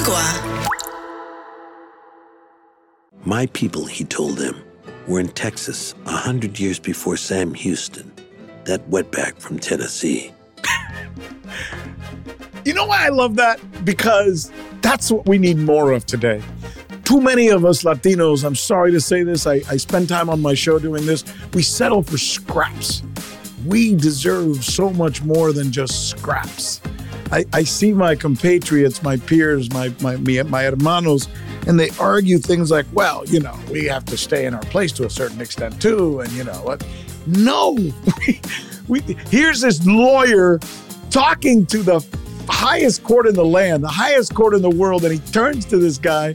Agua. My people, he told them, were in Texas a hundred years before Sam Houston, that wetback from Tennessee. You know why I love that? Because that's what we need more of today. Too many of us Latinos, I'm sorry to say this, I, I spend time on my show doing this, we settle for scraps. We deserve so much more than just scraps. I, I see my compatriots, my peers, my, my, my hermanos, and they argue things like, well, you know, we have to stay in our place to a certain extent too. And you know what? No. we, here's this lawyer talking to the highest court in the land, the highest court in the world, and he turns to this guy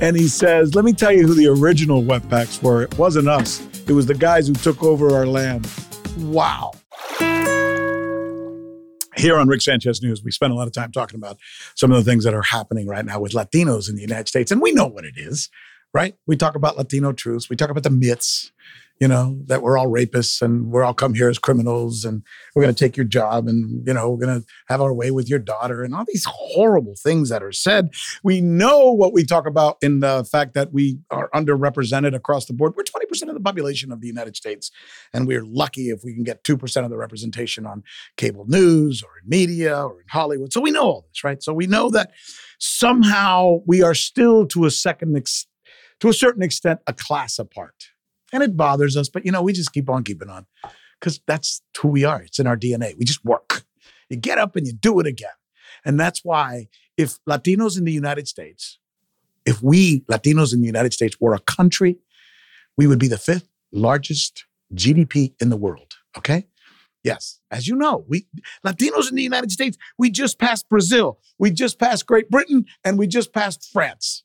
and he says, Let me tell you who the original wetbacks were. It wasn't us, it was the guys who took over our land. Wow. Here on Rick Sanchez News, we spend a lot of time talking about some of the things that are happening right now with Latinos in the United States. And we know what it is, right? We talk about Latino truths, we talk about the myths, you know, that we're all rapists and we're all come here as criminals and we're going to take your job and, you know, we're going to have our way with your daughter and all these horrible things that are said. We know what we talk about in the fact that we are underrepresented across the board. We're 20% of the population of the United States. And we're lucky if we can get 2% of the representation on cable news or in media or in Hollywood. So we know all this, right? So we know that somehow we are still to a second, ex- to a certain extent, a class apart and it bothers us, but you know, we just keep on keeping on because that's who we are. It's in our DNA. We just work. You get up and you do it again. And that's why if Latinos in the United States, if we Latinos in the United States were a country, we would be the fifth largest GDP in the world. Okay. Yes, as you know, we Latinos in the United States, we just passed Brazil, we just passed Great Britain, and we just passed France.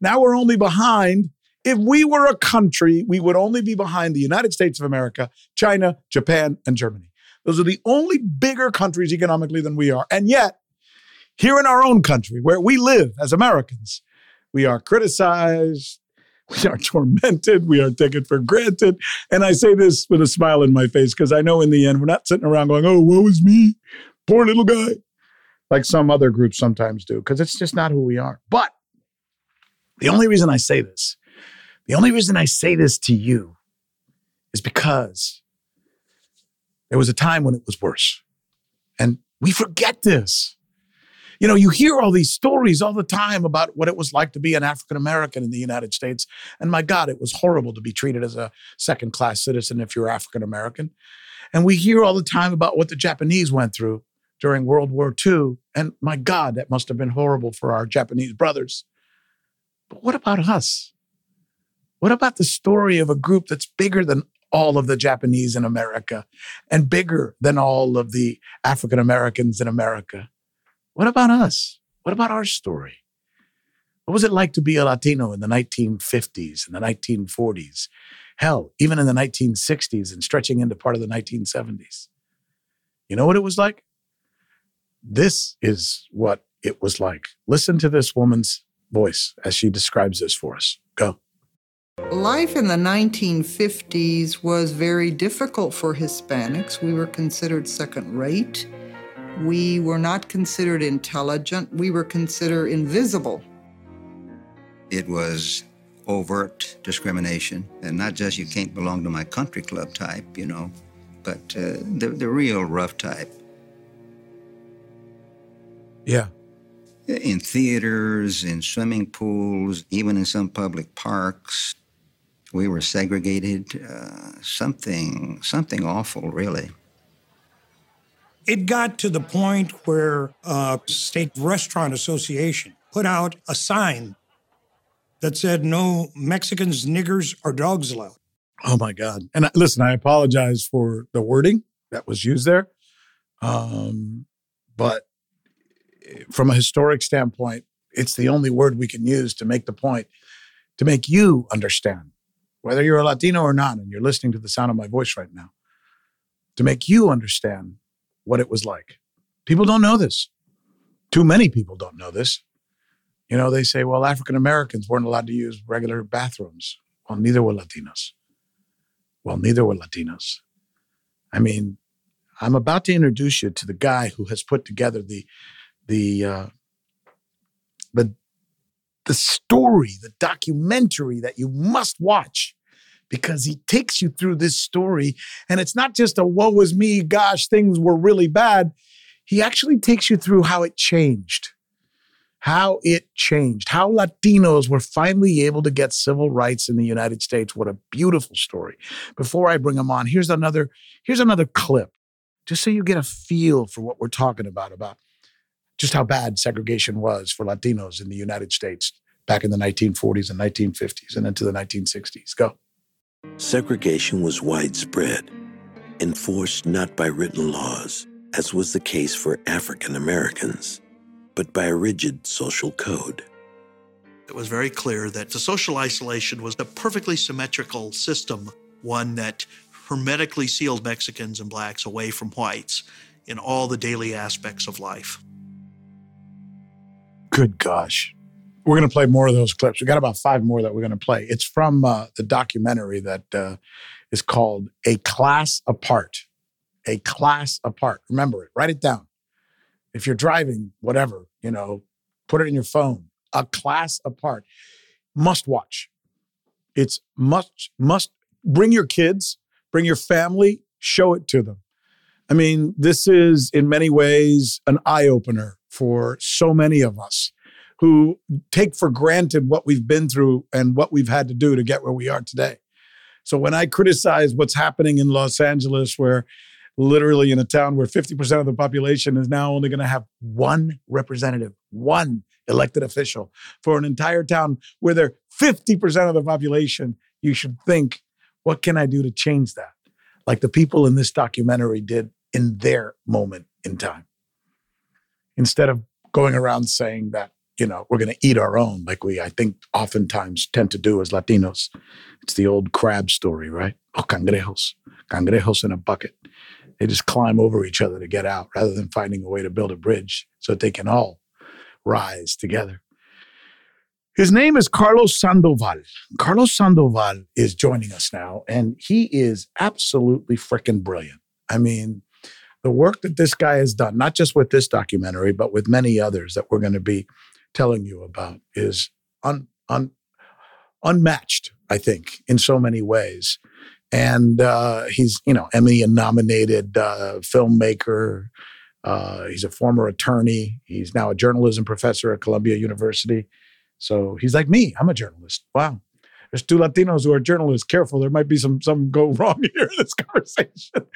Now we're only behind if we were a country, we would only be behind the United States of America, China, Japan, and Germany. Those are the only bigger countries economically than we are. And yet, here in our own country, where we live as Americans, we are criticized, we are tormented, we are taken for granted. And I say this with a smile in my face because I know in the end, we're not sitting around going, oh, woe is me, poor little guy, like some other groups sometimes do, because it's just not who we are. But the only reason I say this the only reason I say this to you is because there was a time when it was worse. And we forget this. You know, you hear all these stories all the time about what it was like to be an African American in the United States. And my God, it was horrible to be treated as a second class citizen if you're African American. And we hear all the time about what the Japanese went through during World War II. And my God, that must have been horrible for our Japanese brothers. But what about us? What about the story of a group that's bigger than all of the Japanese in America and bigger than all of the African Americans in America? What about us? What about our story? What was it like to be a Latino in the 1950s and the 1940s? Hell, even in the 1960s and stretching into part of the 1970s. You know what it was like? This is what it was like. Listen to this woman's voice as she describes this for us. Go. Life in the 1950s was very difficult for Hispanics. We were considered second rate. We were not considered intelligent. We were considered invisible. It was overt discrimination, and not just you can't belong to my country club type, you know, but uh, the, the real rough type. Yeah. In theaters, in swimming pools, even in some public parks, we were segregated. Uh, something, something awful, really. It got to the point where a state restaurant association put out a sign that said, "No Mexicans, niggers, or dogs allowed." Oh my God! And listen, I apologize for the wording that was used there, um, but from a historic standpoint, it's the only word we can use to make the point, to make you understand whether you're a Latino or not, and you're listening to the sound of my voice right now, to make you understand what it was like. People don't know this. Too many people don't know this. You know, they say, well, African Americans weren't allowed to use regular bathrooms. Well, neither were Latinos. Well, neither were Latinos. I mean, I'm about to introduce you to the guy who has put together the the uh, the story, the documentary that you must watch because he takes you through this story. And it's not just a woe was me, gosh, things were really bad. He actually takes you through how it changed, how it changed, how Latinos were finally able to get civil rights in the United States. What a beautiful story. Before I bring him on, here's another, here's another clip, just so you get a feel for what we're talking about, about just how bad segregation was for Latinos in the United States back in the 1940s and 1950s and into the 1960s. Go. Segregation was widespread, enforced not by written laws, as was the case for African Americans, but by a rigid social code. It was very clear that the social isolation was a perfectly symmetrical system, one that hermetically sealed Mexicans and blacks away from whites in all the daily aspects of life. Good gosh. We're going to play more of those clips. We got about five more that we're going to play. It's from uh, the documentary that uh, is called A Class Apart. A Class Apart. Remember it, write it down. If you're driving, whatever, you know, put it in your phone. A Class Apart. Must watch. It's must, must bring your kids, bring your family, show it to them. I mean, this is in many ways an eye opener for so many of us who take for granted what we've been through and what we've had to do to get where we are today. So when I criticize what's happening in Los Angeles, where literally in a town where 50% of the population is now only going to have one representative, one elected official for an entire town where they're 50% of the population, you should think, what can I do to change that? Like the people in this documentary did in their moment in time. Instead of going around saying that you know, we're going to eat our own, like we, I think, oftentimes tend to do as Latinos. It's the old crab story, right? Oh, cangrejos, cangrejos in a bucket. They just climb over each other to get out rather than finding a way to build a bridge so that they can all rise together. His name is Carlos Sandoval. Carlos Sandoval is joining us now, and he is absolutely freaking brilliant. I mean, the work that this guy has done, not just with this documentary, but with many others that we're going to be telling you about is un, un, unmatched, I think, in so many ways. And uh, he's, you know, Emmy nominated uh, filmmaker. Uh, he's a former attorney. He's now a journalism professor at Columbia University. So he's like me. I'm a journalist. Wow. There's two Latinos who are journalists. Careful, there might be some some go wrong here in this conversation.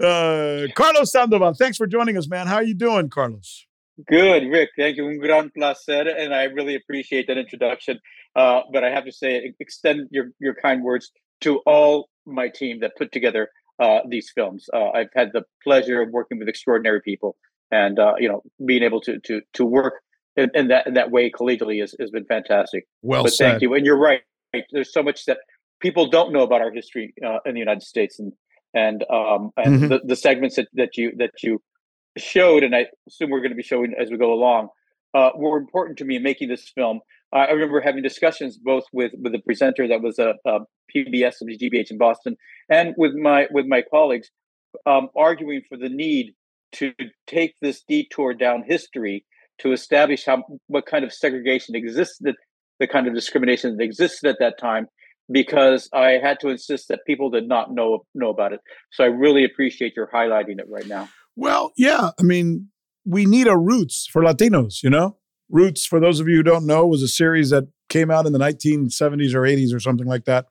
Uh, Carlos Sandoval, thanks for joining us, man. How are you doing, Carlos? Good, Rick. Thank you. Un gran placer, and I really appreciate that introduction. Uh, but I have to say, extend your your kind words to all my team that put together uh, these films. Uh, I've had the pleasure of working with extraordinary people, and uh, you know, being able to to to work in, in, that in that way collegially has, has been fantastic. Well but said. Thank you. And you're right. There's so much that people don't know about our history uh, in the United States, and and um, and mm-hmm. the, the segments that, that you that you showed, and I assume we're going to be showing as we go along, uh, were important to me in making this film. Uh, I remember having discussions both with with the presenter that was a, a PBS WGBH in Boston, and with my with my colleagues, um, arguing for the need to take this detour down history to establish how what kind of segregation existed, the kind of discrimination that existed at that time, because I had to insist that people did not know know about it. So I really appreciate your highlighting it right now. Well, yeah. I mean, we need a Roots for Latinos, you know? Roots, for those of you who don't know, was a series that came out in the 1970s or 80s or something like that,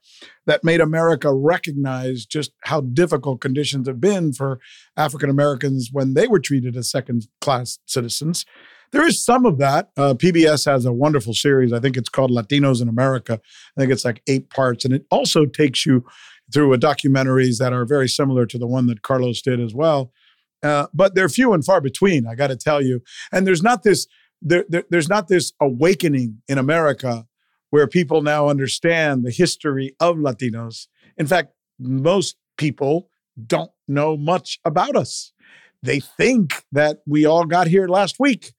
that made America recognize just how difficult conditions have been for African Americans when they were treated as second class citizens. There is some of that. Uh, PBS has a wonderful series. I think it's called Latinos in America. I think it's like eight parts. And it also takes you through documentaries that are very similar to the one that Carlos did as well uh, but they're few and far between, I got to tell you. And there's not this there, there, there's not this awakening in America where people now understand the history of Latinos. In fact, most people don't know much about us. They think that we all got here last week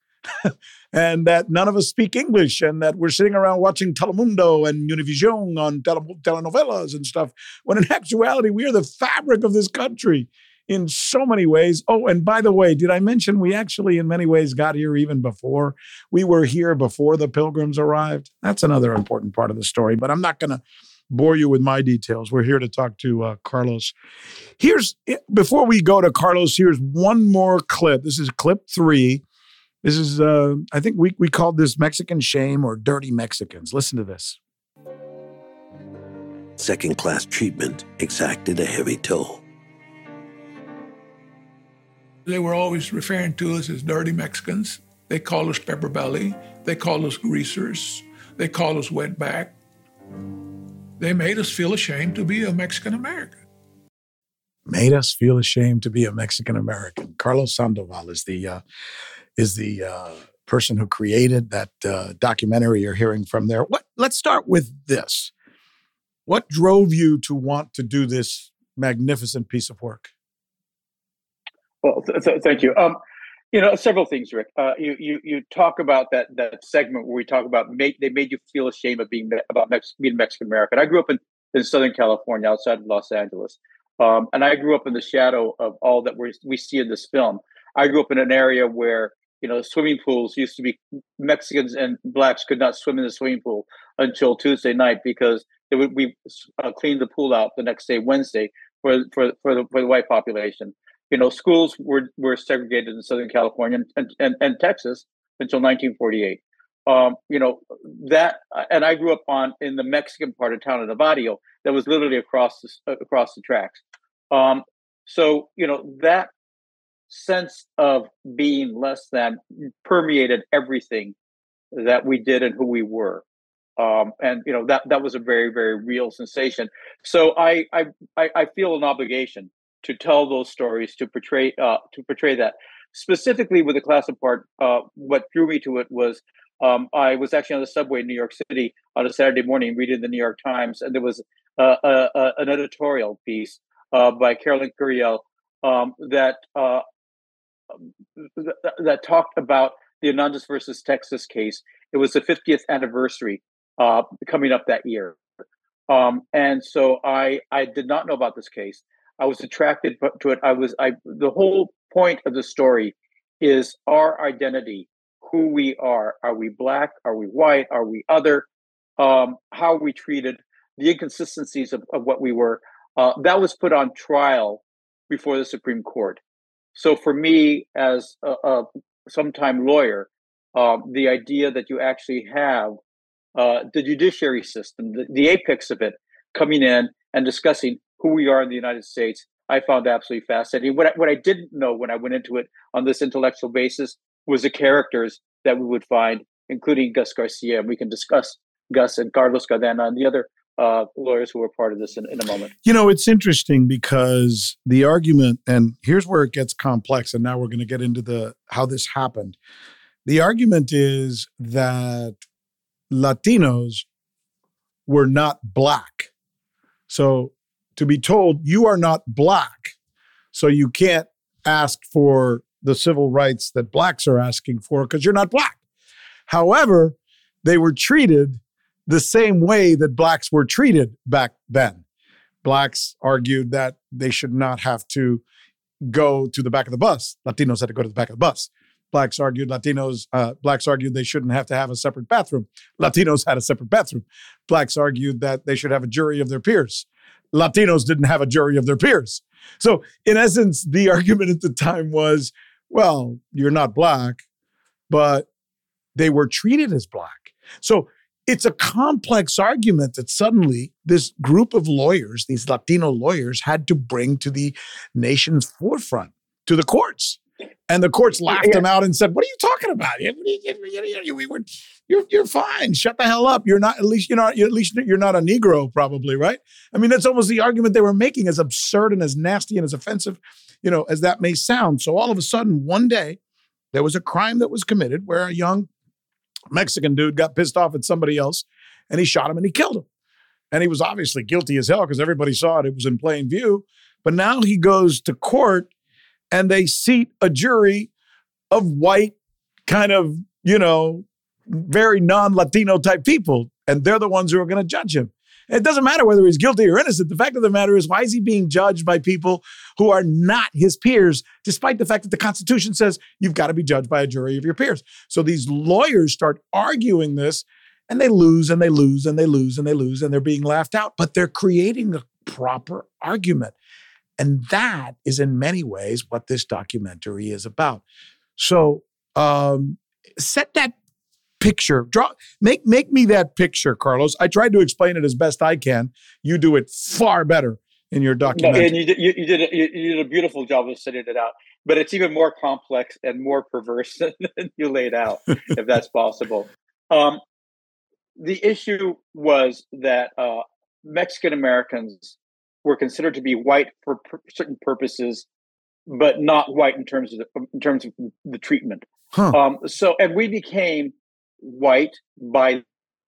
and that none of us speak English and that we're sitting around watching Telemundo and Univision on tele- telenovelas and stuff, when in actuality, we are the fabric of this country in so many ways. Oh, and by the way, did I mention we actually, in many ways, got here even before we were here before the pilgrims arrived? That's another important part of the story, but I'm not going to bore you with my details. We're here to talk to uh, Carlos. Here's, eh, before we go to Carlos, here's one more clip. This is clip three. This is, uh, I think we, we called this Mexican shame or dirty Mexicans. Listen to this. Second class treatment exacted a heavy toll. They were always referring to us as dirty Mexicans. They called us pepper belly. They called us greasers. They called us wetback. They made us feel ashamed to be a Mexican American. Made us feel ashamed to be a Mexican American. Carlos Sandoval is the uh, is the uh, person who created that uh, documentary you're hearing from there. What? Let's start with this. What drove you to want to do this magnificent piece of work? Well, th- th- thank you. Um, you know, several things, Rick. Uh, you you you talk about that that segment where we talk about they made you feel ashamed of being about Mex- being Mexican American. I grew up in, in Southern California, outside of Los Angeles, um, and I grew up in the shadow of all that we we see in this film. I grew up in an area where you know swimming pools used to be Mexicans and blacks could not swim in the swimming pool until Tuesday night because they would we uh, clean the pool out the next day Wednesday for for for the, for the white population you know, schools were, were segregated in Southern California and, and, and Texas until 1948. Um, you know, that, and I grew up on in the Mexican part of town of Navajo that was literally across the, across the tracks. Um, so, you know, that sense of being less than permeated everything that we did and who we were. Um, and you know that that was a very very real sensation. So I I I feel an obligation to tell those stories, to portray uh, to portray that. Specifically with the class apart. uh, what drew me to it was um, I was actually on the subway in New York City on a Saturday morning reading the New York Times, and there was uh, a, a, an editorial piece uh, by Carolyn Curiel um, that uh, th- that talked about the Hernandez versus Texas case. It was the 50th anniversary uh, coming up that year, um, and so I I did not know about this case. I was attracted to it. I was I the whole point of the story is our identity, who we are. Are we black? Are we white? Are we other? Um, how we treated? The inconsistencies of, of what we were. Uh, that was put on trial before the Supreme Court. So for me, as a, a sometime lawyer, uh, the idea that you actually have uh, the judiciary system, the, the apex of it, coming in and discussing who we are in the United States, I found absolutely fascinating. What I, what I didn't know when I went into it on this intellectual basis was the characters that we would find, including Gus Garcia. And we can discuss Gus and Carlos Cadena and the other uh, lawyers who were part of this in, in a moment. You know, it's interesting because the argument, and here's where it gets complex, and now we're going to get into the how this happened. The argument is that Latinos were not black. So to be told you are not black, so you can't ask for the civil rights that blacks are asking for because you're not black. However, they were treated the same way that blacks were treated back then. Blacks argued that they should not have to go to the back of the bus. Latinos had to go to the back of the bus. Blacks argued Latinos, uh, blacks argued they shouldn't have to have a separate bathroom. Latinos had a separate bathroom. Blacks argued that they should have a jury of their peers. Latinos didn't have a jury of their peers. So, in essence, the argument at the time was well, you're not black, but they were treated as black. So, it's a complex argument that suddenly this group of lawyers, these Latino lawyers, had to bring to the nation's forefront, to the courts. And the courts laughed yeah. him out and said, "What are you talking about? You're you're fine. Shut the hell up. You're not at least you're not at least you're not a Negro, probably, right? I mean, that's almost the argument they were making, as absurd and as nasty and as offensive, you know, as that may sound. So all of a sudden, one day, there was a crime that was committed where a young Mexican dude got pissed off at somebody else, and he shot him and he killed him. And he was obviously guilty as hell because everybody saw it. It was in plain view. But now he goes to court and they seat a jury of white, kind of, you know, very non Latino type people. And they're the ones who are going to judge him. It doesn't matter whether he's guilty or innocent. The fact of the matter is, why is he being judged by people who are not his peers, despite the fact that the Constitution says you've got to be judged by a jury of your peers? So these lawyers start arguing this and they lose and they lose and they lose and they lose and they're being laughed out, but they're creating a proper argument. And that is in many ways what this documentary is about. So um, set that picture. Draw make make me that picture, Carlos. I tried to explain it as best I can. You do it far better in your documentary. No, and you did, you, you did a, you, you, did a beautiful job of setting it out. But it's even more complex and more perverse than you laid out, if that's possible. Um, the issue was that uh, Mexican Americans were considered to be white for per- certain purposes, but not white in terms of the, in terms of the treatment. Huh. Um, so, and we became white by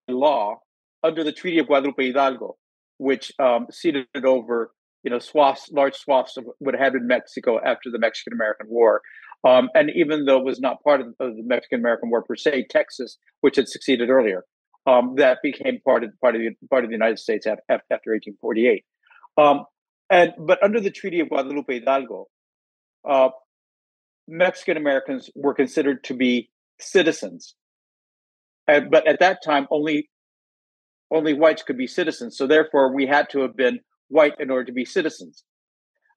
law under the Treaty of Guadalupe Hidalgo, which um, ceded over you know swaths, large swaths of what had been Mexico after the Mexican American War. Um, and even though it was not part of, of the Mexican American War per se, Texas, which had succeeded earlier, um, that became part of part of the part of the United States after, after 1848. Um, and but under the Treaty of Guadalupe Hidalgo, uh, Mexican Americans were considered to be citizens, but at that time only only whites could be citizens. So therefore, we had to have been white in order to be citizens.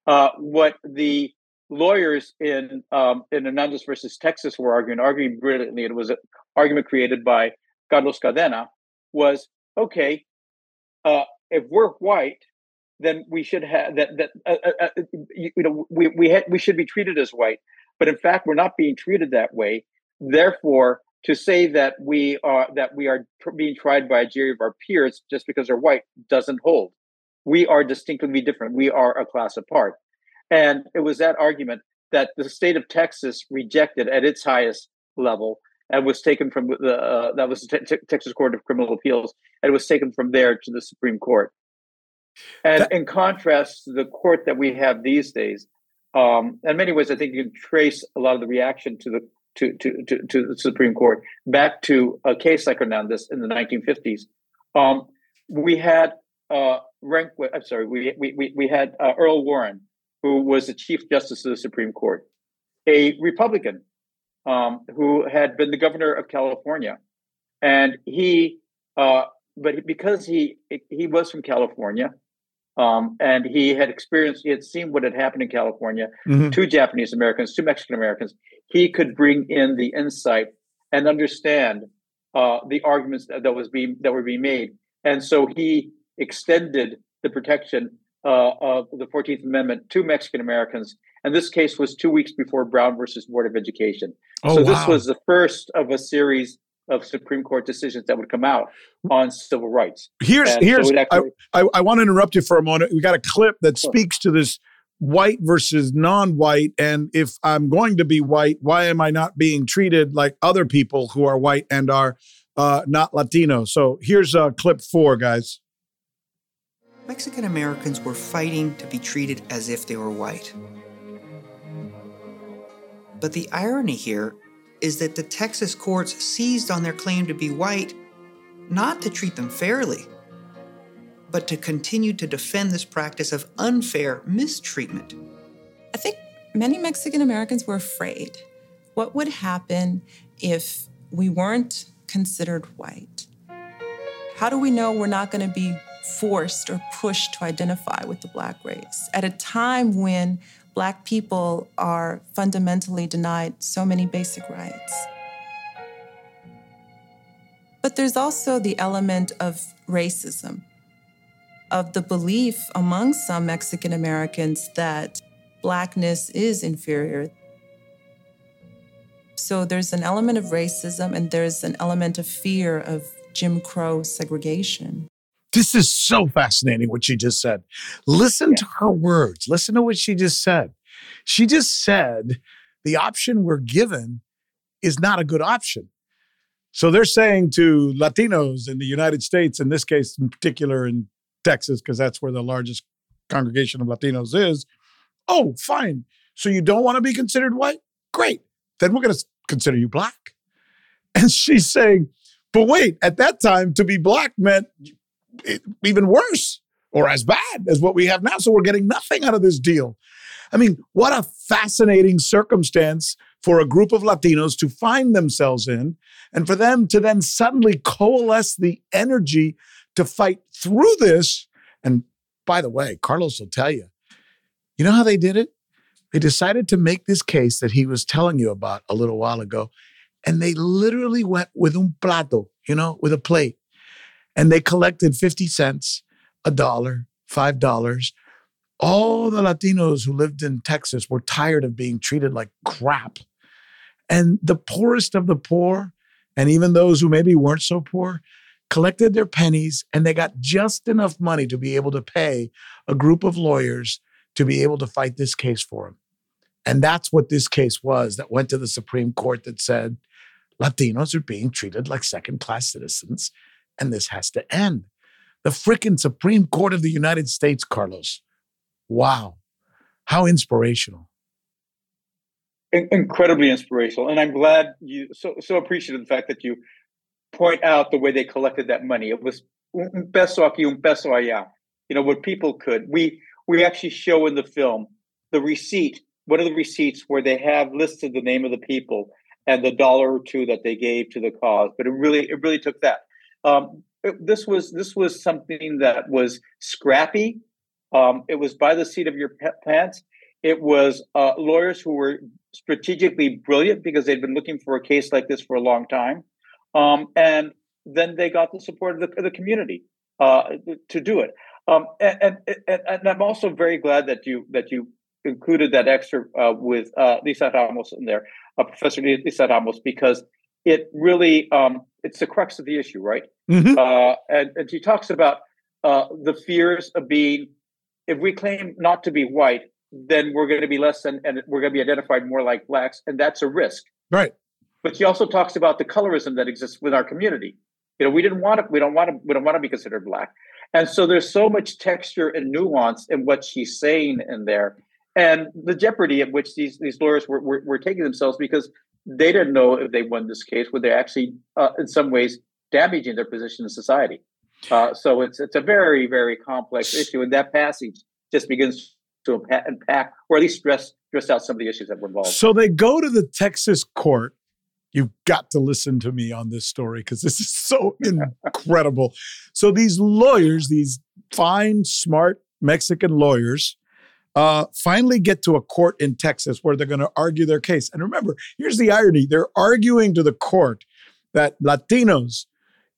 Uh, what the lawyers in um, in Hernandez versus Texas were arguing, arguing brilliantly, it was an argument created by Carlos Cadena, was okay. Uh, if we're white, then we should have that that uh, uh, uh, you, you, know we we ha- we should be treated as white, but in fact we're not being treated that way. Therefore, to say that we are that we are being tried by a jury of our peers just because they're white doesn't hold. We are distinctly different. We are a class apart, and it was that argument that the state of Texas rejected at its highest level and was taken from the uh, that was the T- Texas Court of Criminal Appeals and was taken from there to the Supreme Court. And that- in contrast to the court that we have these days, um, in many ways, I think you can trace a lot of the reaction to the to, to, to, to the Supreme Court back to a case like Hernandez in the 1950s. Um, we had uh, rank. I'm sorry. We we we had uh, Earl Warren, who was the Chief Justice of the Supreme Court, a Republican um, who had been the governor of California, and he, uh, but because he he was from California, um, and he had experienced, he had seen what had happened in California mm-hmm. to Japanese Americans, to Mexican Americans. He could bring in the insight and understand uh, the arguments that, that was being that were being made, and so he extended the protection uh, of the Fourteenth Amendment to Mexican Americans and this case was two weeks before Brown versus Board of Education. Oh, so wow. this was the first of a series of Supreme Court decisions that would come out on civil rights. Here's and here's so actually, I, I, I, want to interrupt you for a moment. We got a clip that speaks to this white versus non-white and if I'm going to be white, why am I not being treated like other people who are white and are uh, not Latino? So here's uh, clip four, guys. Mexican Americans were fighting to be treated as if they were white. But the irony here is that the Texas courts seized on their claim to be white not to treat them fairly, but to continue to defend this practice of unfair mistreatment. I think many Mexican Americans were afraid. What would happen if we weren't considered white? How do we know we're not going to be forced or pushed to identify with the Black race at a time when Black people are fundamentally denied so many basic rights. But there's also the element of racism, of the belief among some Mexican Americans that Blackness is inferior. So there's an element of racism and there's an element of fear of Jim Crow segregation. This is so fascinating what she just said. Listen yeah. to her words. Listen to what she just said. She just said the option we're given is not a good option. So they're saying to Latinos in the United States, in this case, in particular in Texas, because that's where the largest congregation of Latinos is, oh, fine. So you don't want to be considered white? Great. Then we're going to consider you black. And she's saying, but wait, at that time, to be black meant even worse or as bad as what we have now. So we're getting nothing out of this deal. I mean, what a fascinating circumstance for a group of Latinos to find themselves in and for them to then suddenly coalesce the energy to fight through this. And by the way, Carlos will tell you, you know how they did it? They decided to make this case that he was telling you about a little while ago. And they literally went with un plato, you know, with a plate. And they collected 50 cents, a dollar, five dollars. All the Latinos who lived in Texas were tired of being treated like crap. And the poorest of the poor, and even those who maybe weren't so poor, collected their pennies and they got just enough money to be able to pay a group of lawyers to be able to fight this case for them. And that's what this case was that went to the Supreme Court that said Latinos are being treated like second class citizens and this has to end. The freaking Supreme Court of the United States, Carlos. Wow. How inspirational. incredibly inspirational. And I'm glad you so so appreciative the fact that you point out the way they collected that money. It was un peso aquí, un peso allá. You know, what people could. We we actually show in the film the receipt, one of the receipts where they have listed the name of the people and the dollar or two that they gave to the cause. But it really it really took that. Um, it, this was this was something that was scrappy. Um, it was by the seat of your pants. It was uh, lawyers who were strategically brilliant because they'd been looking for a case like this for a long time. Um, and then they got the support of the, the community uh, to do it. Um, and, and, and I'm also very glad that you that you included that excerpt uh, with uh, Lisa Ramos in there, uh, Professor Lisa Ramos, because it really um, it's the crux of the issue, right? Mm-hmm. Uh, and, and, she talks about uh, the fears of being, if we claim not to be white, then we're going to be less than, and we're going to be identified more like blacks, and that's a risk. Right. But she also talks about the colorism that exists with our community. You know, we didn't want to, we don't want to, we don't want to be considered black. And so there's so much texture and nuance in what she's saying in there. And the jeopardy at which these, these lawyers were, were, were taking themselves because they didn't know if they won this case, would they actually, uh, in some ways, damaging their position in society. Uh, so it's it's a very very complex issue, and that passage just begins to unpack, or at least stress stress out some of the issues that were involved. So they go to the Texas court You've got to listen to me on this story because this is so incredible. So these lawyers, these fine, smart Mexican lawyers, uh, finally get to a court in Texas where they're going to argue their case. And remember, here's the irony: they're arguing to the court that Latinos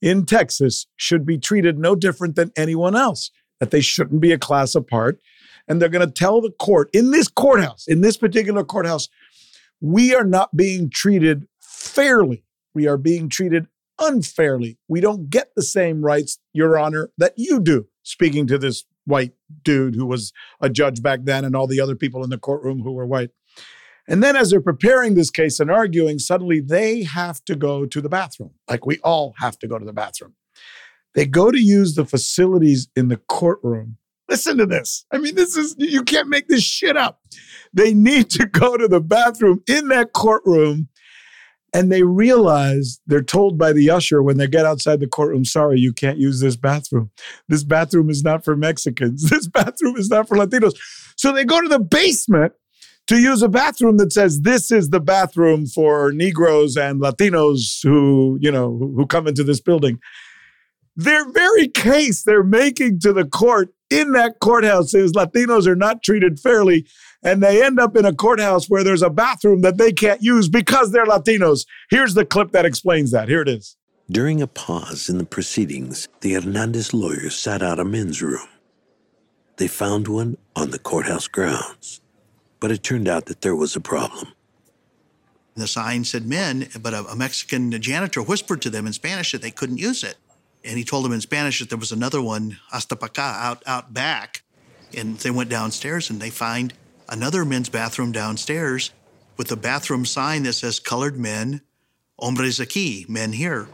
in Texas should be treated no different than anyone else, that they shouldn't be a class apart. And they're going to tell the court in this courthouse, in this particular courthouse, we are not being treated fairly. We are being treated unfairly. We don't get the same rights, Your Honor, that you do. Speaking to this white dude who was a judge back then and all the other people in the courtroom who were white. And then as they're preparing this case and arguing, suddenly they have to go to the bathroom, like we all have to go to the bathroom. They go to use the facilities in the courtroom. Listen to this. I mean, this is, you can't make this shit up. They need to go to the bathroom in that courtroom and they realize they're told by the usher when they get outside the courtroom, sorry, you can't use this bathroom. This bathroom is not for Mexicans. This bathroom is not for Latinos. So they go to the basement to use a bathroom that says this is the bathroom for Negroes and Latinos who, you know, who come into this building. Their very case they're making to the court in that courthouse is Latinos are not treated fairly and they end up in a courthouse where there's a bathroom that they can't use because they're Latinos. Here's the clip that explains that. Here it is. During a pause in the proceedings, the Hernandez lawyers sat out a men's room. They found one on the courthouse grounds, but it turned out that there was a problem. The sign said men, but a, a Mexican janitor whispered to them in Spanish that they couldn't use it. And he told them in Spanish that there was another one, hasta pa acá, out, out back. And they went downstairs and they find another men's bathroom downstairs with a bathroom sign that says colored men, hombres aquí, men here.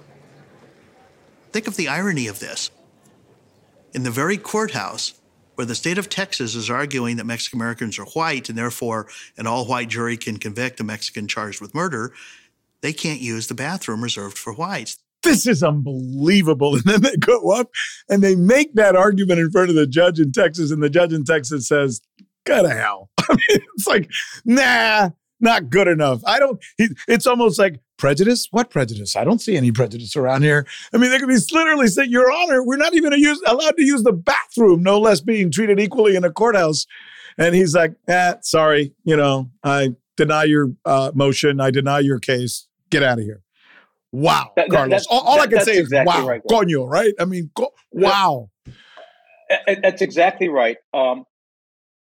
Think of the irony of this. In the very courthouse where the state of Texas is arguing that Mexican Americans are white and therefore an all white jury can convict a Mexican charged with murder, they can't use the bathroom reserved for whites. this is unbelievable. And then they go up and they make that argument in front of the judge in Texas, and the judge in Texas says, Go to hell. I mean, it's like, nah, not good enough. I don't, he, it's almost like prejudice. What prejudice? I don't see any prejudice around here. I mean, they could be literally saying, Your Honor, we're not even use, allowed to use the bathroom, no less being treated equally in a courthouse. And he's like, eh, sorry, you know, I deny your uh, motion. I deny your case. Get out of here. Wow, that, Carlos. all, all that, I can say exactly is wow, right, coño, right? I mean, go, wow. That's exactly right. Um,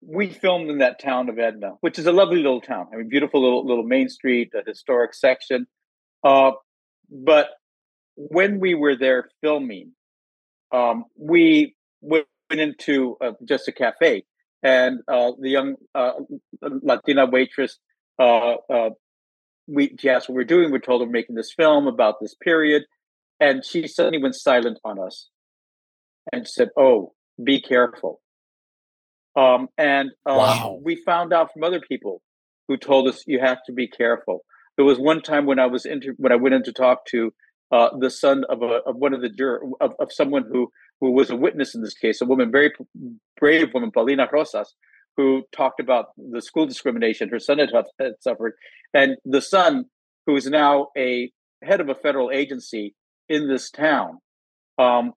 we filmed in that town of Edna, which is a lovely little town. I mean, beautiful little little main street, a historic section. Uh, but when we were there filming, um, we went into uh, just a cafe, and uh, the young uh, Latina waitress uh, uh, we she asked what we're doing. We told her we're making this film about this period, and she suddenly went silent on us, and said, "Oh, be careful." Um, and um, wow. we found out from other people who told us you have to be careful. There was one time when I was inter- when I went in to talk to uh, the son of a of one of the juror of, of someone who who was a witness in this case, a woman, very brave woman, Paulina Rosas, who talked about the school discrimination her son had, had suffered, and the son, who is now a head of a federal agency in this town, um,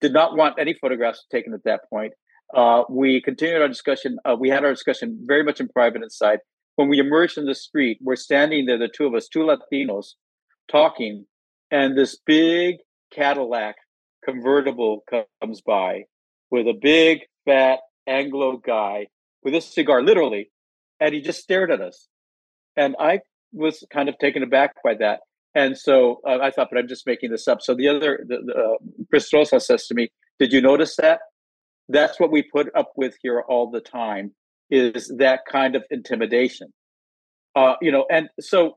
did not want any photographs taken at that point. Uh, we continued our discussion. Uh, we had our discussion very much in private inside. When we emerged in the street, we're standing there, the two of us, two Latinos, talking, and this big Cadillac convertible comes by with a big, fat Anglo guy with a cigar, literally, and he just stared at us. And I was kind of taken aback by that. And so uh, I thought, but I'm just making this up. So the other, the, the, uh, Chris Rosa says to me, Did you notice that? That's what we put up with here all the time is that kind of intimidation. Uh, you know, and so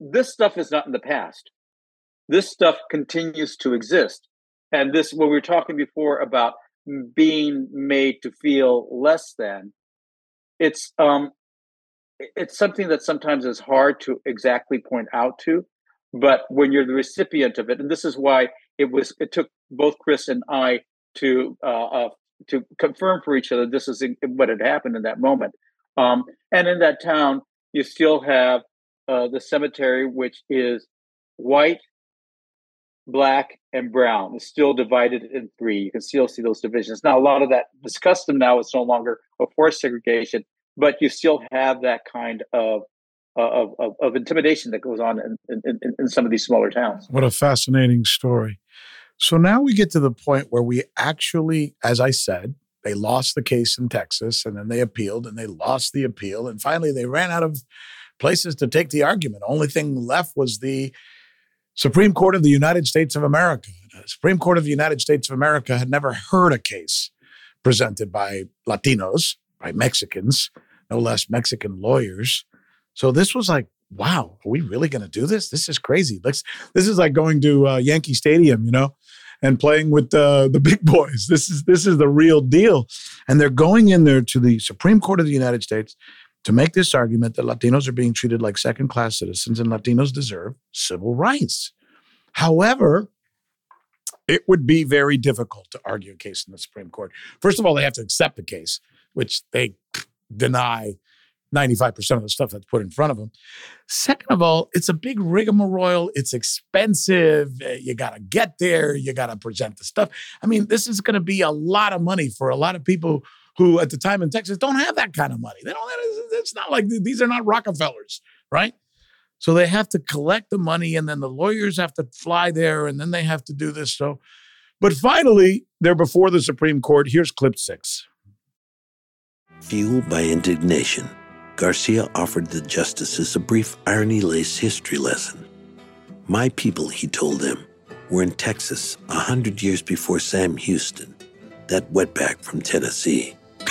this stuff is not in the past. This stuff continues to exist. And this, when we were talking before about being made to feel less than, it's um, it's something that sometimes is hard to exactly point out to but when you're the recipient of it and this is why it was it took both chris and i to uh, uh to confirm for each other this is what had happened in that moment um, and in that town you still have uh, the cemetery which is white black and brown it's still divided in three you can still see those divisions now a lot of that this custom now It's no longer a forced segregation but you still have that kind of of, of, of intimidation that goes on in, in, in, some of these smaller towns. What a fascinating story. So now we get to the point where we actually, as I said, they lost the case in Texas and then they appealed and they lost the appeal. And finally, they ran out of places to take the argument. Only thing left was the Supreme Court of the United States of America. The Supreme Court of the United States of America had never heard a case presented by Latinos, by Mexicans, no less Mexican lawyers. So this was like, wow, are we really going to do this? This is crazy. Let's, this is like going to uh, Yankee Stadium, you know, and playing with the the big boys. This is this is the real deal, and they're going in there to the Supreme Court of the United States to make this argument that Latinos are being treated like second class citizens and Latinos deserve civil rights. However, it would be very difficult to argue a case in the Supreme Court. First of all, they have to accept the case, which they deny 95% of the stuff that's put in front of them. Second of all, it's a big rigmarole. It's expensive. Eh, you got to get there. You got to present the stuff. I mean, this is going to be a lot of money for a lot of people who at the time in Texas don't have that kind of money. They don't, it's not like these are not Rockefellers, right? So they have to collect the money and then the lawyers have to fly there and then they have to do this. So, but finally, they're before the Supreme Court. Here's clip six. Fueled by indignation, Garcia offered the justices a brief irony laced history lesson. My people, he told them, were in Texas a hundred years before Sam Houston, that wetback from Tennessee.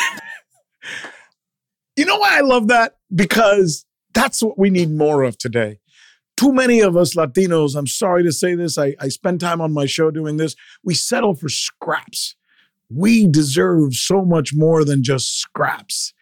you know why I love that? Because that's what we need more of today. Too many of us Latinos, I'm sorry to say this, I, I spend time on my show doing this, we settle for scraps we deserve so much more than just scraps.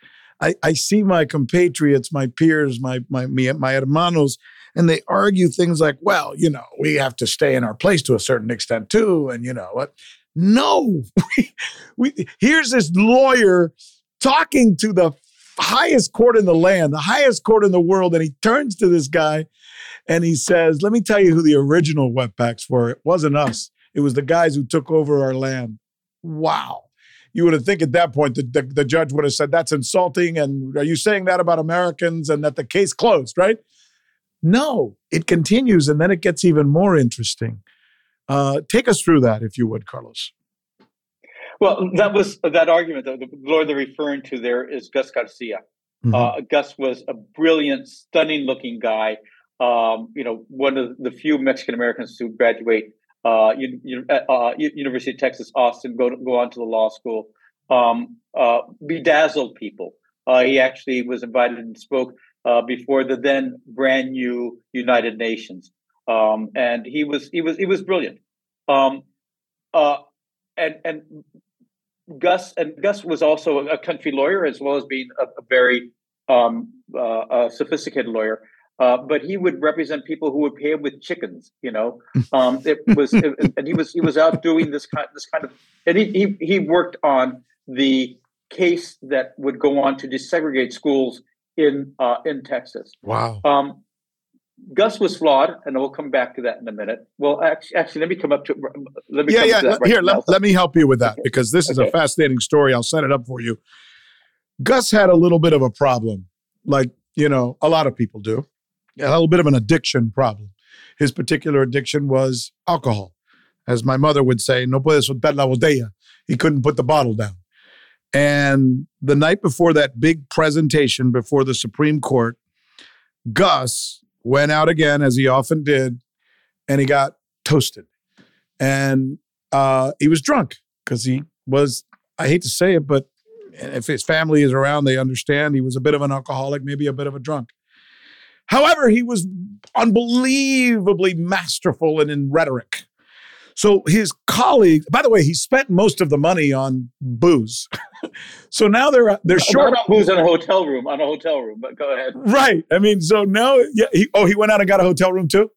I, I see my compatriots, my peers, my, my, my hermanos, and they argue things like, well, you know, we have to stay in our place to a certain extent too. And you know what? No, we, here's this lawyer talking to the highest court in the land, the highest court in the world. And he turns to this guy and he says, Let me tell you who the original wetbacks were. It wasn't us, it was the guys who took over our land. Wow. You would have think at that point the, the, the judge would have said, That's insulting. And are you saying that about Americans and that the case closed, right? No, it continues and then it gets even more interesting. Uh, take us through that, if you would, Carlos. Well, that was that argument. The, the lawyer they're referring to there is Gus Garcia. Mm-hmm. Uh, Gus was a brilliant, stunning-looking guy. Um, you know, one of the few Mexican Americans to graduate uh, you, uh, University of Texas Austin, go to, go on to the law school. Um, uh, bedazzled people. Uh, he actually was invited and spoke uh, before the then brand new United Nations, um, and he was he was he was brilliant. Um, uh, and and Gus and Gus was also a country lawyer as well as being a, a very um, uh, sophisticated lawyer. Uh, but he would represent people who would pay him with chickens. You know, um, it was, it, and he was he was out doing this kind this kind of, and he he, he worked on the case that would go on to desegregate schools in uh, in Texas. Wow. Um, Gus was flawed, and we'll come back to that in a minute. Well, actually, actually let me come up to let me yeah yeah right here let, let, me help you with that because this is okay. a fascinating story. I'll set it up for you. Gus had a little bit of a problem, like you know a lot of people do, a little bit of an addiction problem. His particular addiction was alcohol, as my mother would say, "No puedes soltar la botella." He couldn't put the bottle down. And the night before that big presentation before the Supreme Court, Gus went out again, as he often did, and he got toasted. And uh, he was drunk because he was, I hate to say it, but if his family is around, they understand he was a bit of an alcoholic, maybe a bit of a drunk. However, he was unbelievably masterful and in rhetoric. So his colleague, by the way, he spent most of the money on booze. so now they're they're short on booze in a hotel room on a hotel room. But go ahead. Right. I mean, so now, yeah. He, oh, he went out and got a hotel room too.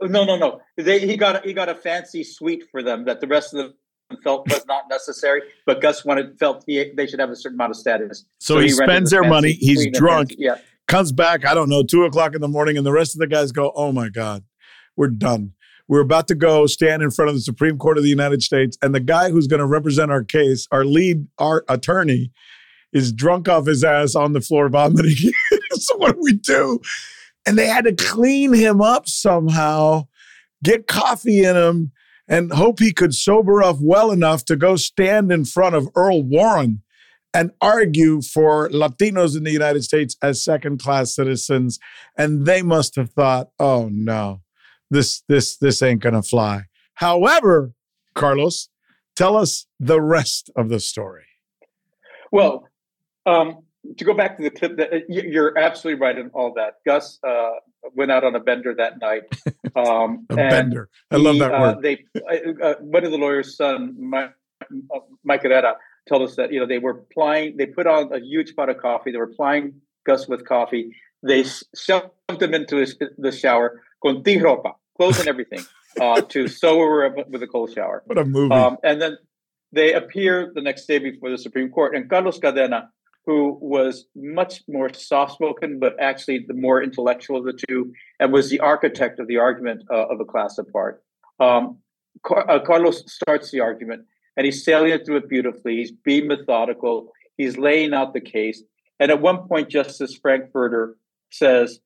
Oh, no, no, no. They, he got he got a fancy suite for them that the rest of them felt was not necessary, but Gus wanted felt he, they should have a certain amount of status. So, so he, he spends their money. He's drunk. Fancy, yeah. Comes back. I don't know, two o'clock in the morning, and the rest of the guys go, "Oh my god, we're done." We're about to go stand in front of the Supreme Court of the United States, and the guy who's going to represent our case, our lead, our attorney, is drunk off his ass on the floor vomiting. so what do we do? And they had to clean him up somehow, get coffee in him, and hope he could sober up well enough to go stand in front of Earl Warren and argue for Latinos in the United States as second class citizens. And they must have thought, oh no, this this this ain't gonna fly. However, Carlos, tell us the rest of the story. Well, um, to go back to the clip, that uh, you're absolutely right in all that. Gus uh, went out on a bender that night. Um, a bender. I he, love that uh, word. they, uh, uh, one of the lawyer's son, Mike, uh, Mike Herrera, told us that you know they were plying. They put on a huge pot of coffee. They were plying Gus with coffee. They shoved him into his, the shower con ropa clothes and everything, uh, to sober her with a cold shower. What a movie! Um, and then they appear the next day before the Supreme Court, and Carlos Cadena, who was much more soft-spoken, but actually the more intellectual of the two, and was the architect of the argument uh, of a class apart. Um, Car- uh, Carlos starts the argument, and he's sailing through it beautifully. He's being methodical. He's laying out the case. And at one point, Justice Frankfurter says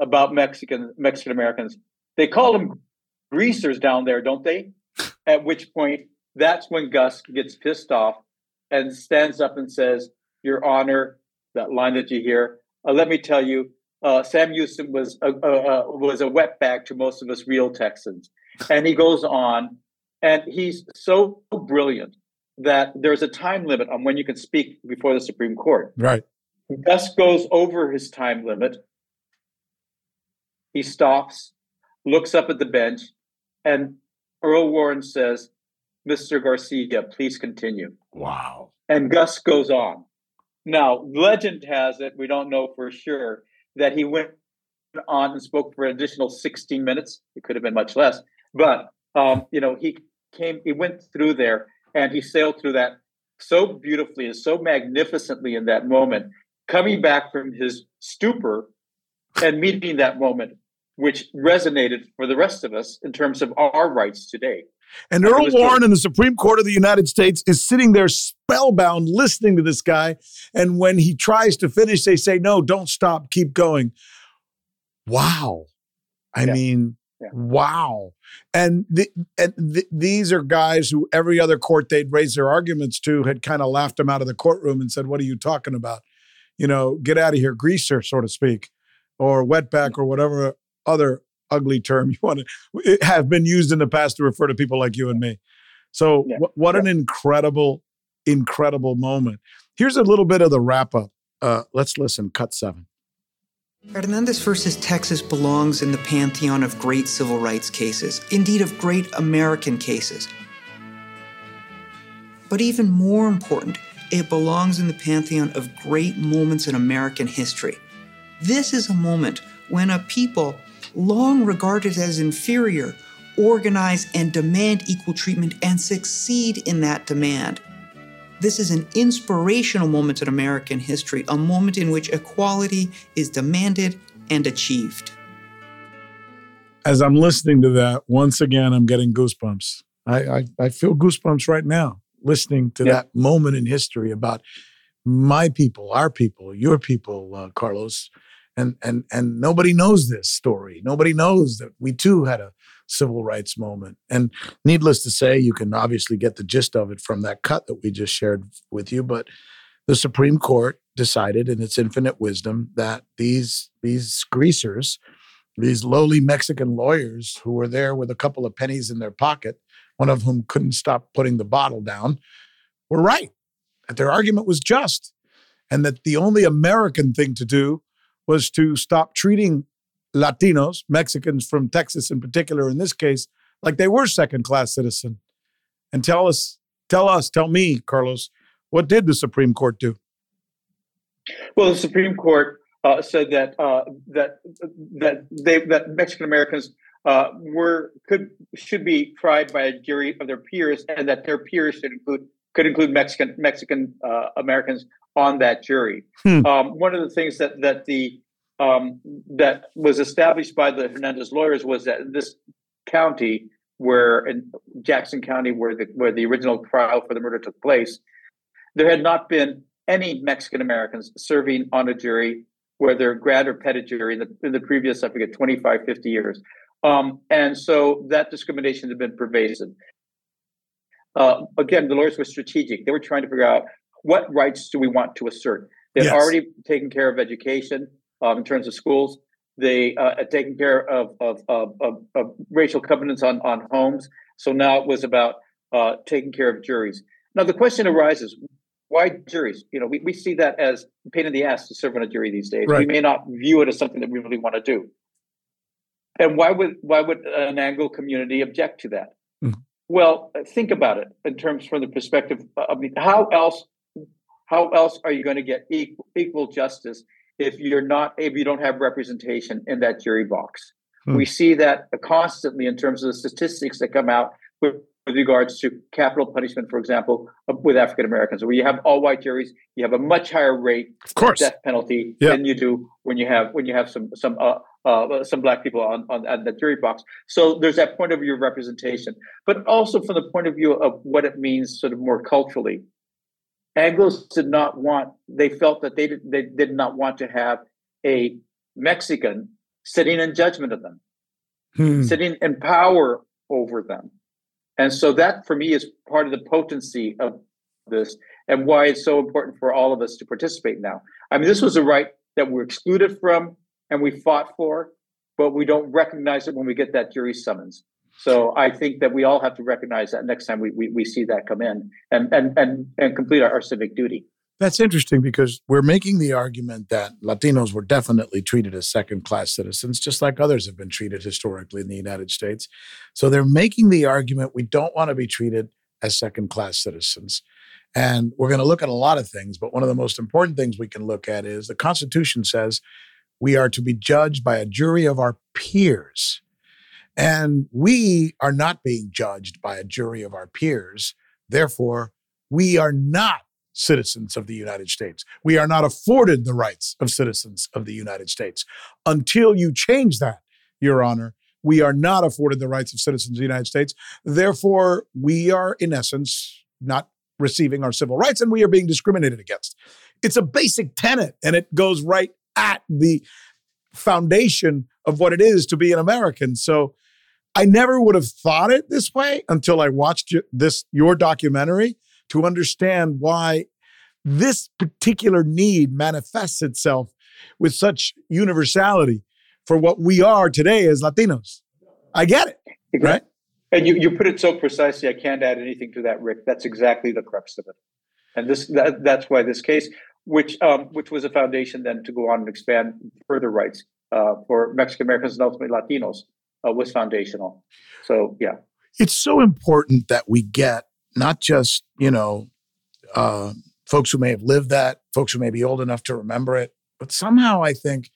about Mexican Mexican Americans, they call them greasers down there, don't they? At which point, that's when Gus gets pissed off and stands up and says, Your Honor, that line that you hear, uh, let me tell you, uh, Sam Houston was a, uh, was a wetback to most of us real Texans. And he goes on, and he's so brilliant that there's a time limit on when you can speak before the Supreme Court. Right. Gus goes over his time limit. He stops looks up at the bench, and Earl Warren says, Mr. Garcia, please continue. Wow. And Gus goes on. Now, legend has it, we don't know for sure, that he went on and spoke for an additional 16 minutes. It could have been much less, but um, you know, he came, he went through there and he sailed through that so beautifully and so magnificently in that moment, coming back from his stupor and meeting that moment, which resonated for the rest of us in terms of our rights today. And Earl Warren in the Supreme Court of the United States is sitting there spellbound listening to this guy. And when he tries to finish, they say, no, don't stop, keep going. Wow. I yeah. mean, yeah. wow. And, the, and the, these are guys who every other court they'd raised their arguments to had kind of laughed them out of the courtroom and said, what are you talking about? You know, get out of here, greaser, so to speak, or wetback or whatever other ugly term you want to have been used in the past to refer to people like you and me. So, yeah. w- what yeah. an incredible, incredible moment. Here's a little bit of the wrap up. Uh, let's listen. Cut seven. Hernandez versus Texas belongs in the pantheon of great civil rights cases, indeed, of great American cases. But even more important, it belongs in the pantheon of great moments in American history. This is a moment when a people long regarded as inferior, organize and demand equal treatment and succeed in that demand. This is an inspirational moment in American history, a moment in which equality is demanded and achieved. As I'm listening to that, once again, I'm getting goosebumps. I, I, I feel goosebumps right now listening to yeah. that moment in history about my people, our people, your people, uh, Carlos, and and and nobody knows this story. Nobody knows that we too had a civil rights moment. And needless to say, you can obviously get the gist of it from that cut that we just shared with you. But the Supreme Court decided, in its infinite wisdom, that these these greasers, these lowly Mexican lawyers who were there with a couple of pennies in their pocket, one of whom couldn't stop putting the bottle down, were right. That their argument was just, and that the only American thing to do was to stop treating Latinos, Mexicans from Texas in particular, in this case, like they were second class citizen. And tell us, tell us, tell me, Carlos, what did the Supreme Court do? Well, the Supreme Court uh, said that uh, that that they that Mexican Americans uh, were could should be tried by a jury of their peers, and that their peers should include could include Mexican Mexican uh, Americans on that jury. Hmm. Um, one of the things that that the um, that was established by the Hernandez lawyers was that this county, where in Jackson County, where the where the original trial for the murder took place, there had not been any Mexican Americans serving on a jury, whether grand or petit jury, in the, in the previous, I forget, 25, 50 years. Um, and so that discrimination had been pervasive. Uh, again, the lawyers were strategic. They were trying to figure out what rights do we want to assert? They've yes. already taken care of education um, in terms of schools. They uh, had taken care of, of, of, of, racial covenants on, on homes. So now it was about uh, taking care of juries. Now the question arises: Why juries? You know, we, we see that as pain in the ass to serve on a jury these days. Right. We may not view it as something that we really want to do. And why would why would an Anglo community object to that? Mm-hmm. Well, think about it in terms from the perspective. I mean, how else how else are you going to get equal, equal justice if you're not if you don't have representation in that jury box? Hmm. We see that constantly in terms of the statistics that come out with, with regards to capital punishment, for example, with African Americans, where you have all white juries, you have a much higher rate of, course. death penalty yeah. than you do when you have when you have some some uh, uh, some black people on, on, on the jury box. So there's that point of view of representation, but also from the point of view of what it means, sort of more culturally. Anglos did not want, they felt that they did, they did not want to have a Mexican sitting in judgment of them, hmm. sitting in power over them. And so that for me is part of the potency of this and why it's so important for all of us to participate now. I mean, this was a right that we're excluded from and we fought for, but we don't recognize it when we get that jury summons. So I think that we all have to recognize that next time we, we, we see that come in and, and, and, and complete our, our civic duty. That's interesting because we're making the argument that Latinos were definitely treated as second class citizens, just like others have been treated historically in the United States. So they're making the argument we don't want to be treated as second class citizens. And we're going to look at a lot of things, but one of the most important things we can look at is the Constitution says We are to be judged by a jury of our peers. And we are not being judged by a jury of our peers. Therefore, we are not citizens of the United States. We are not afforded the rights of citizens of the United States. Until you change that, Your Honor, we are not afforded the rights of citizens of the United States. Therefore, we are, in essence, not receiving our civil rights and we are being discriminated against. It's a basic tenet and it goes right at the foundation of what it is to be an American. So I never would have thought it this way until I watched this your documentary to understand why this particular need manifests itself with such universality for what we are today as Latinos. I get it, right? And you, you put it so precisely, I can't add anything to that, Rick. That's exactly the crux of it. And this that, that's why this case, which um, which was a foundation then to go on and expand further rights uh, for Mexican Americans and ultimately Latinos, uh, was foundational. So yeah, it's so important that we get not just you know uh, folks who may have lived that, folks who may be old enough to remember it, but somehow I think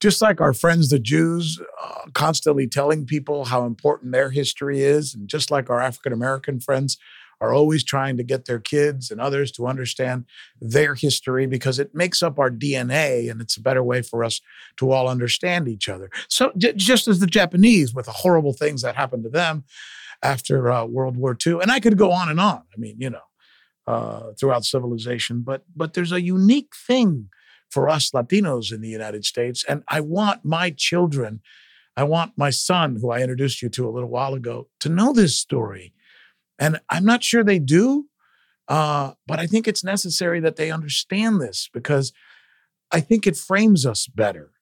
just like our friends the Jews, uh, constantly telling people how important their history is, and just like our African American friends are always trying to get their kids and others to understand their history because it makes up our DNA and it's a better way for us to all understand each other. So, j- just as the Japanese with the horrible things that happened to them after uh, World War II, and I could go on and on. I mean, you know, uh, throughout civilization, but but there's a unique thing for us Latinos in the United States. And I want my children, I want my son, who I introduced you to a little while ago, to know this story. And I'm not sure they do, uh, but I think it's necessary that they understand this because I think it frames us better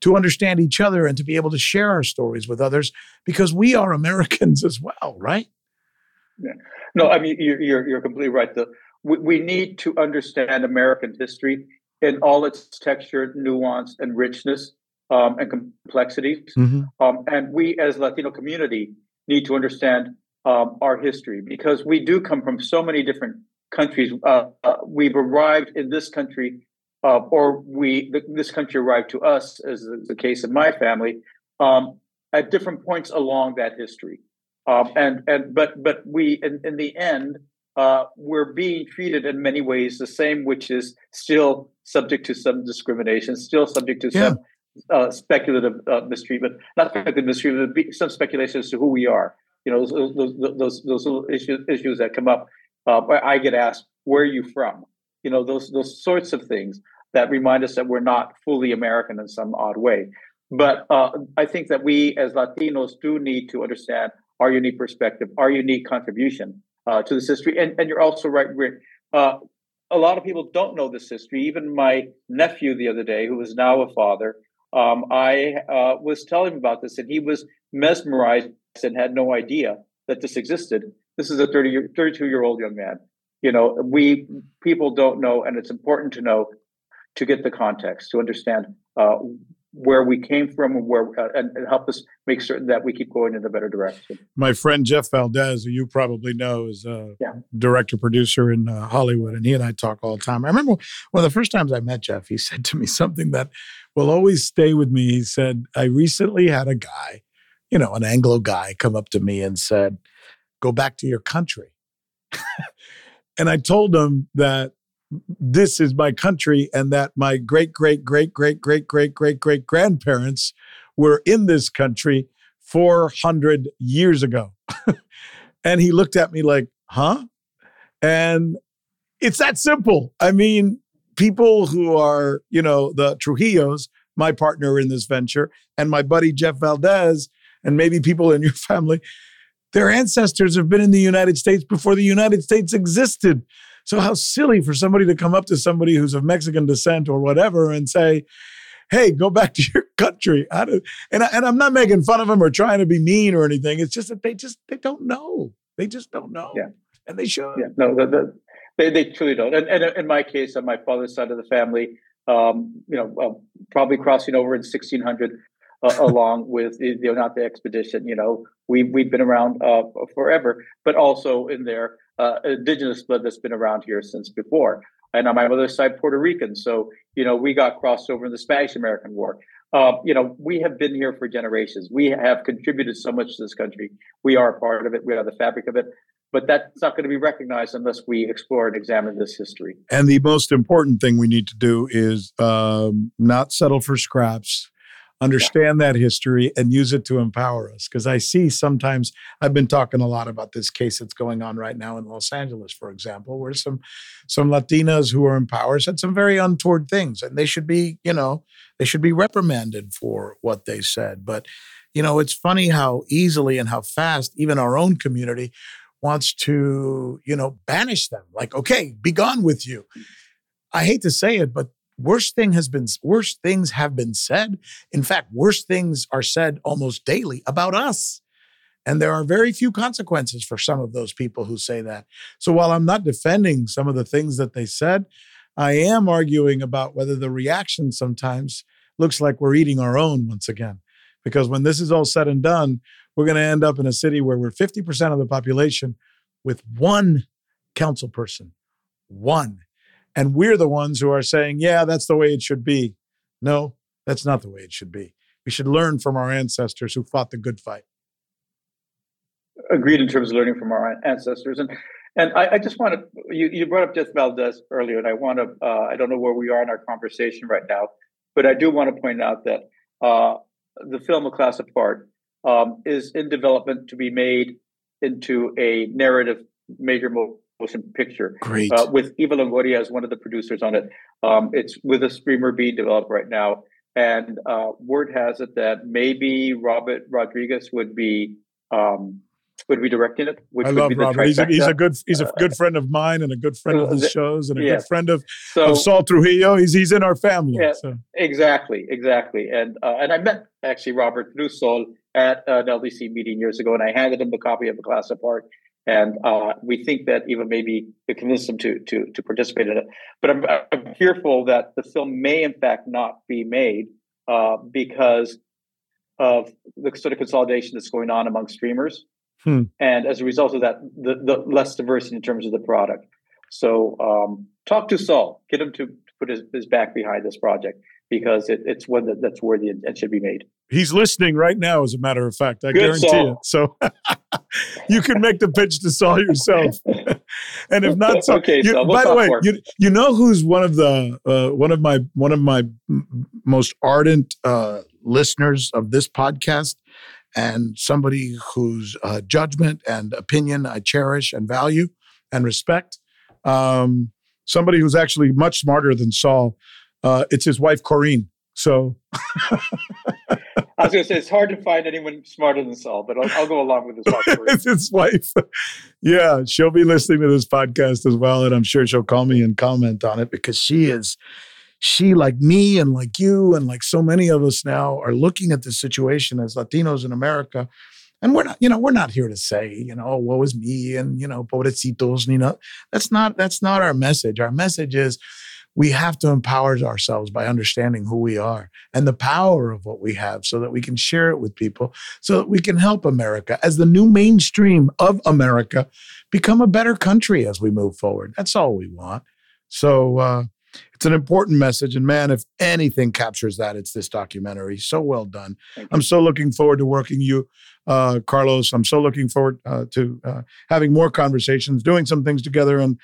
to understand each other and to be able to share our stories with others because we are Americans as well, right? Yeah. No, I mean, you're, you're, you're completely right. The, we, we need to understand American history in all its texture, nuance, and richness um, and complexities. Mm-hmm. Um, and we, as Latino community, need to understand um, our history because we do come from so many different countries. Uh, uh, we've arrived in this country, uh, or we this country arrived to us, as the case of my family, um, at different points along that history. Um, and and but but we in, in the end uh, we're being treated in many ways the same, which is still subject to some discrimination, still subject to yeah. some uh, speculative uh, mistreatment, not speculative mistreatment, but some speculation as to who we are. You know, those those those, those little issues, issues that come up. Uh, I get asked, "Where are you from?" You know, those those sorts of things that remind us that we're not fully American in some odd way. But uh, I think that we as Latinos do need to understand our unique perspective, our unique contribution uh, to this history. And, and you're also right, Rick. Uh, a lot of people don't know this history. Even my nephew the other day, who is now a father, um, I uh, was telling him about this, and he was mesmerized and had no idea that this existed. This is a 30 year, 32 year old young man. You know, we people don't know, and it's important to know to get the context to understand uh, where we came from and where uh, and, and, help us make certain that we keep going in a better direction. My friend Jeff Valdez, who you probably know, is a yeah. director producer in uh, Hollywood, and he and I talk all the time. I remember one of the first times I met Jeff, he said to me something that will always stay with me. He said, "I recently had a guy, you know, an Anglo guy, come up to me and said, "Go back to your country." and I told him that this is my country and that my great, great, great, great, great, great, great, great grandparents were in this country 400 years ago. and he looked at me like, huh? And it's that simple. I mean, people who are, you know, the Trujillos, my partner in this venture, and my buddy Jeff Valdez, and maybe people in your family, their ancestors have been in the United States before the United States existed. So how silly for somebody to come up to somebody who's of Mexican descent or whatever and say, "Hey, go back to your country." and I, and I'm not making fun of them or trying to be mean or anything. It's just that they just they don't know. They just don't know. Yeah, and they should. Yeah, no, the, the, they they truly don't. And, and in my case, on my father's side of the family, um, you know, uh, probably crossing over in 1600. Uh, along with the, the expedition, you know, we we've been around uh, forever, but also in there uh, indigenous blood that's been around here since before. and on my mother's side, Puerto Rican. So, you know, we got crossed over in the Spanish American War. Uh, you know, we have been here for generations. We have contributed so much to this country. We are a part of it. We are the fabric of it. But that's not going to be recognized unless we explore and examine this history. And the most important thing we need to do is um, not settle for scraps understand yeah. that history and use it to empower us. Because I see sometimes I've been talking a lot about this case that's going on right now in Los Angeles, for example, where some some Latinas who are in power said some very untoward things, and they should be, you know, they should be reprimanded for what they said. But you know, it's funny how easily and how fast even our own community wants to, you know, banish them. Like, okay, be gone with you. I hate to say it, but worse thing has been worse things have been said. In fact worse things are said almost daily about us. And there are very few consequences for some of those people who say that. So while i'm not defending some of the things that they said i am arguing about whether the reaction sometimes looks like we're eating our own once again. Because when this is all said and done we're going to end up in a city where we're 50% of the population with one council person. One and we're the ones who are saying, yeah, that's the way it should be. No, that's not the way it should be. We should learn from our ancestors who fought the good fight. Agreed in terms of learning from our ancestors. And and I, I just want to, you, you brought up Jeff Valdez earlier, and I want to, uh, I don't know where we are in our conversation right now, but I do want to point out that uh, the film A Class Apart um, is in development to be made into a narrative major motion picture. Great. Uh, with Eva Longoria as one of the producers on it. Um, it's with a streamer being developed right now. And uh, word has it that maybe Robert Rodriguez would be um, would be directing it. I love Robert. He's a, he's a, good he's a good friend of mine and a good friend of his shows and a yeah. good friend of, so, of Saul Trujillo. He's he's in our family. Yeah, so. exactly, exactly. And uh, and I met actually Robert through Saul at an LDC meeting years ago, and I handed him a copy of A Class Apart, and uh, we think that even maybe to convince them to to to participate in it. But I'm, I'm fearful that the film may in fact not be made uh, because of the sort of consolidation that's going on among streamers, hmm. and as a result of that, the, the less diversity in terms of the product. So um, talk to Saul, get him to put his, his back behind this project because it, it's one that, that's worthy and should be made. He's listening right now, as a matter of fact. I Good guarantee Saul. it. So you can make the pitch to Saul yourself. and if not, so, okay. You, we'll by the way, you, you know who's one of the uh, one of my one of my most ardent uh, listeners of this podcast, and somebody whose uh, judgment and opinion I cherish and value and respect. Um, somebody who's actually much smarter than Saul. Uh, it's his wife, Corrine. So I was going to say it's hard to find anyone smarter than Saul, but I'll, I'll go along with his wife. it's his wife. Yeah, she'll be listening to this podcast as well, and I'm sure she'll call me and comment on it because she is, she like me and like you and like so many of us now are looking at this situation as Latinos in America. And we're not, you know, we're not here to say, you know, oh, woe is me and you know, pobrecitos, you know. That's not that's not our message. Our message is we have to empower ourselves by understanding who we are and the power of what we have so that we can share it with people so that we can help America as the new mainstream of America become a better country as we move forward. That's all we want. So uh, it's an important message. And man, if anything captures that, it's this documentary. So well done. I'm so looking forward to working you uh, Carlos. I'm so looking forward uh, to uh, having more conversations, doing some things together, and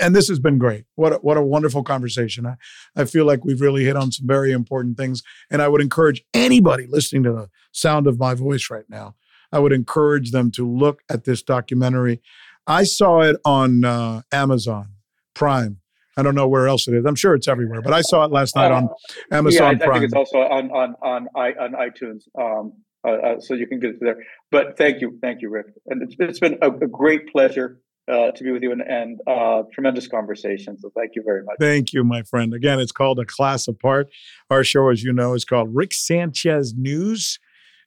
and this has been great. What a, what a wonderful conversation. I, I feel like we've really hit on some very important things, and I would encourage anybody listening to the sound of my voice right now. I would encourage them to look at this documentary. I saw it on uh, Amazon Prime. I don't know where else it is. I'm sure it's everywhere, but I saw it last night on Amazon yeah, I, Prime. I think it's also on on on, on iTunes. Um, uh, uh, so you can get it there. But thank you, thank you, Rick, and it's, it's been a, a, great pleasure uh, to be with you and, and uh, tremendous conversation. So thank you very much. Thank you, my friend. Again, it's called A Class Apart. Our show, as you know, is called Rick Sanchez News.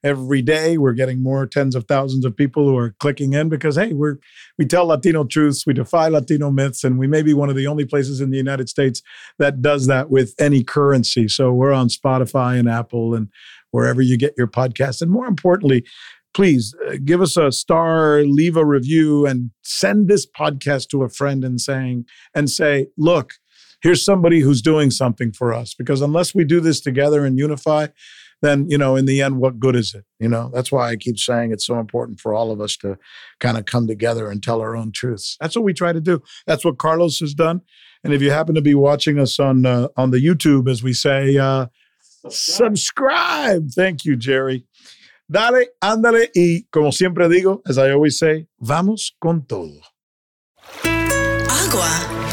Every day, we're getting more tens of thousands of people who are clicking in because hey, we're we tell Latino truths, we defy Latino myths, and we may be one of the only places in the United States that does that with any currency. So we're on Spotify and Apple and wherever you get your podcast. And more importantly, please uh, give us a star, leave a review, and send this podcast to a friend and saying and say, look, here's somebody who's doing something for us. Because unless we do this together and unify, then you know in the end what good is it you know that's why i keep saying it's so important for all of us to kind of come together and tell our own truths that's what we try to do that's what carlos has done and if you happen to be watching us on uh, on the youtube as we say uh. Subscribe. Thank you jerry. Dale ándale y como siempre digo as i always say vamos con todo. Agua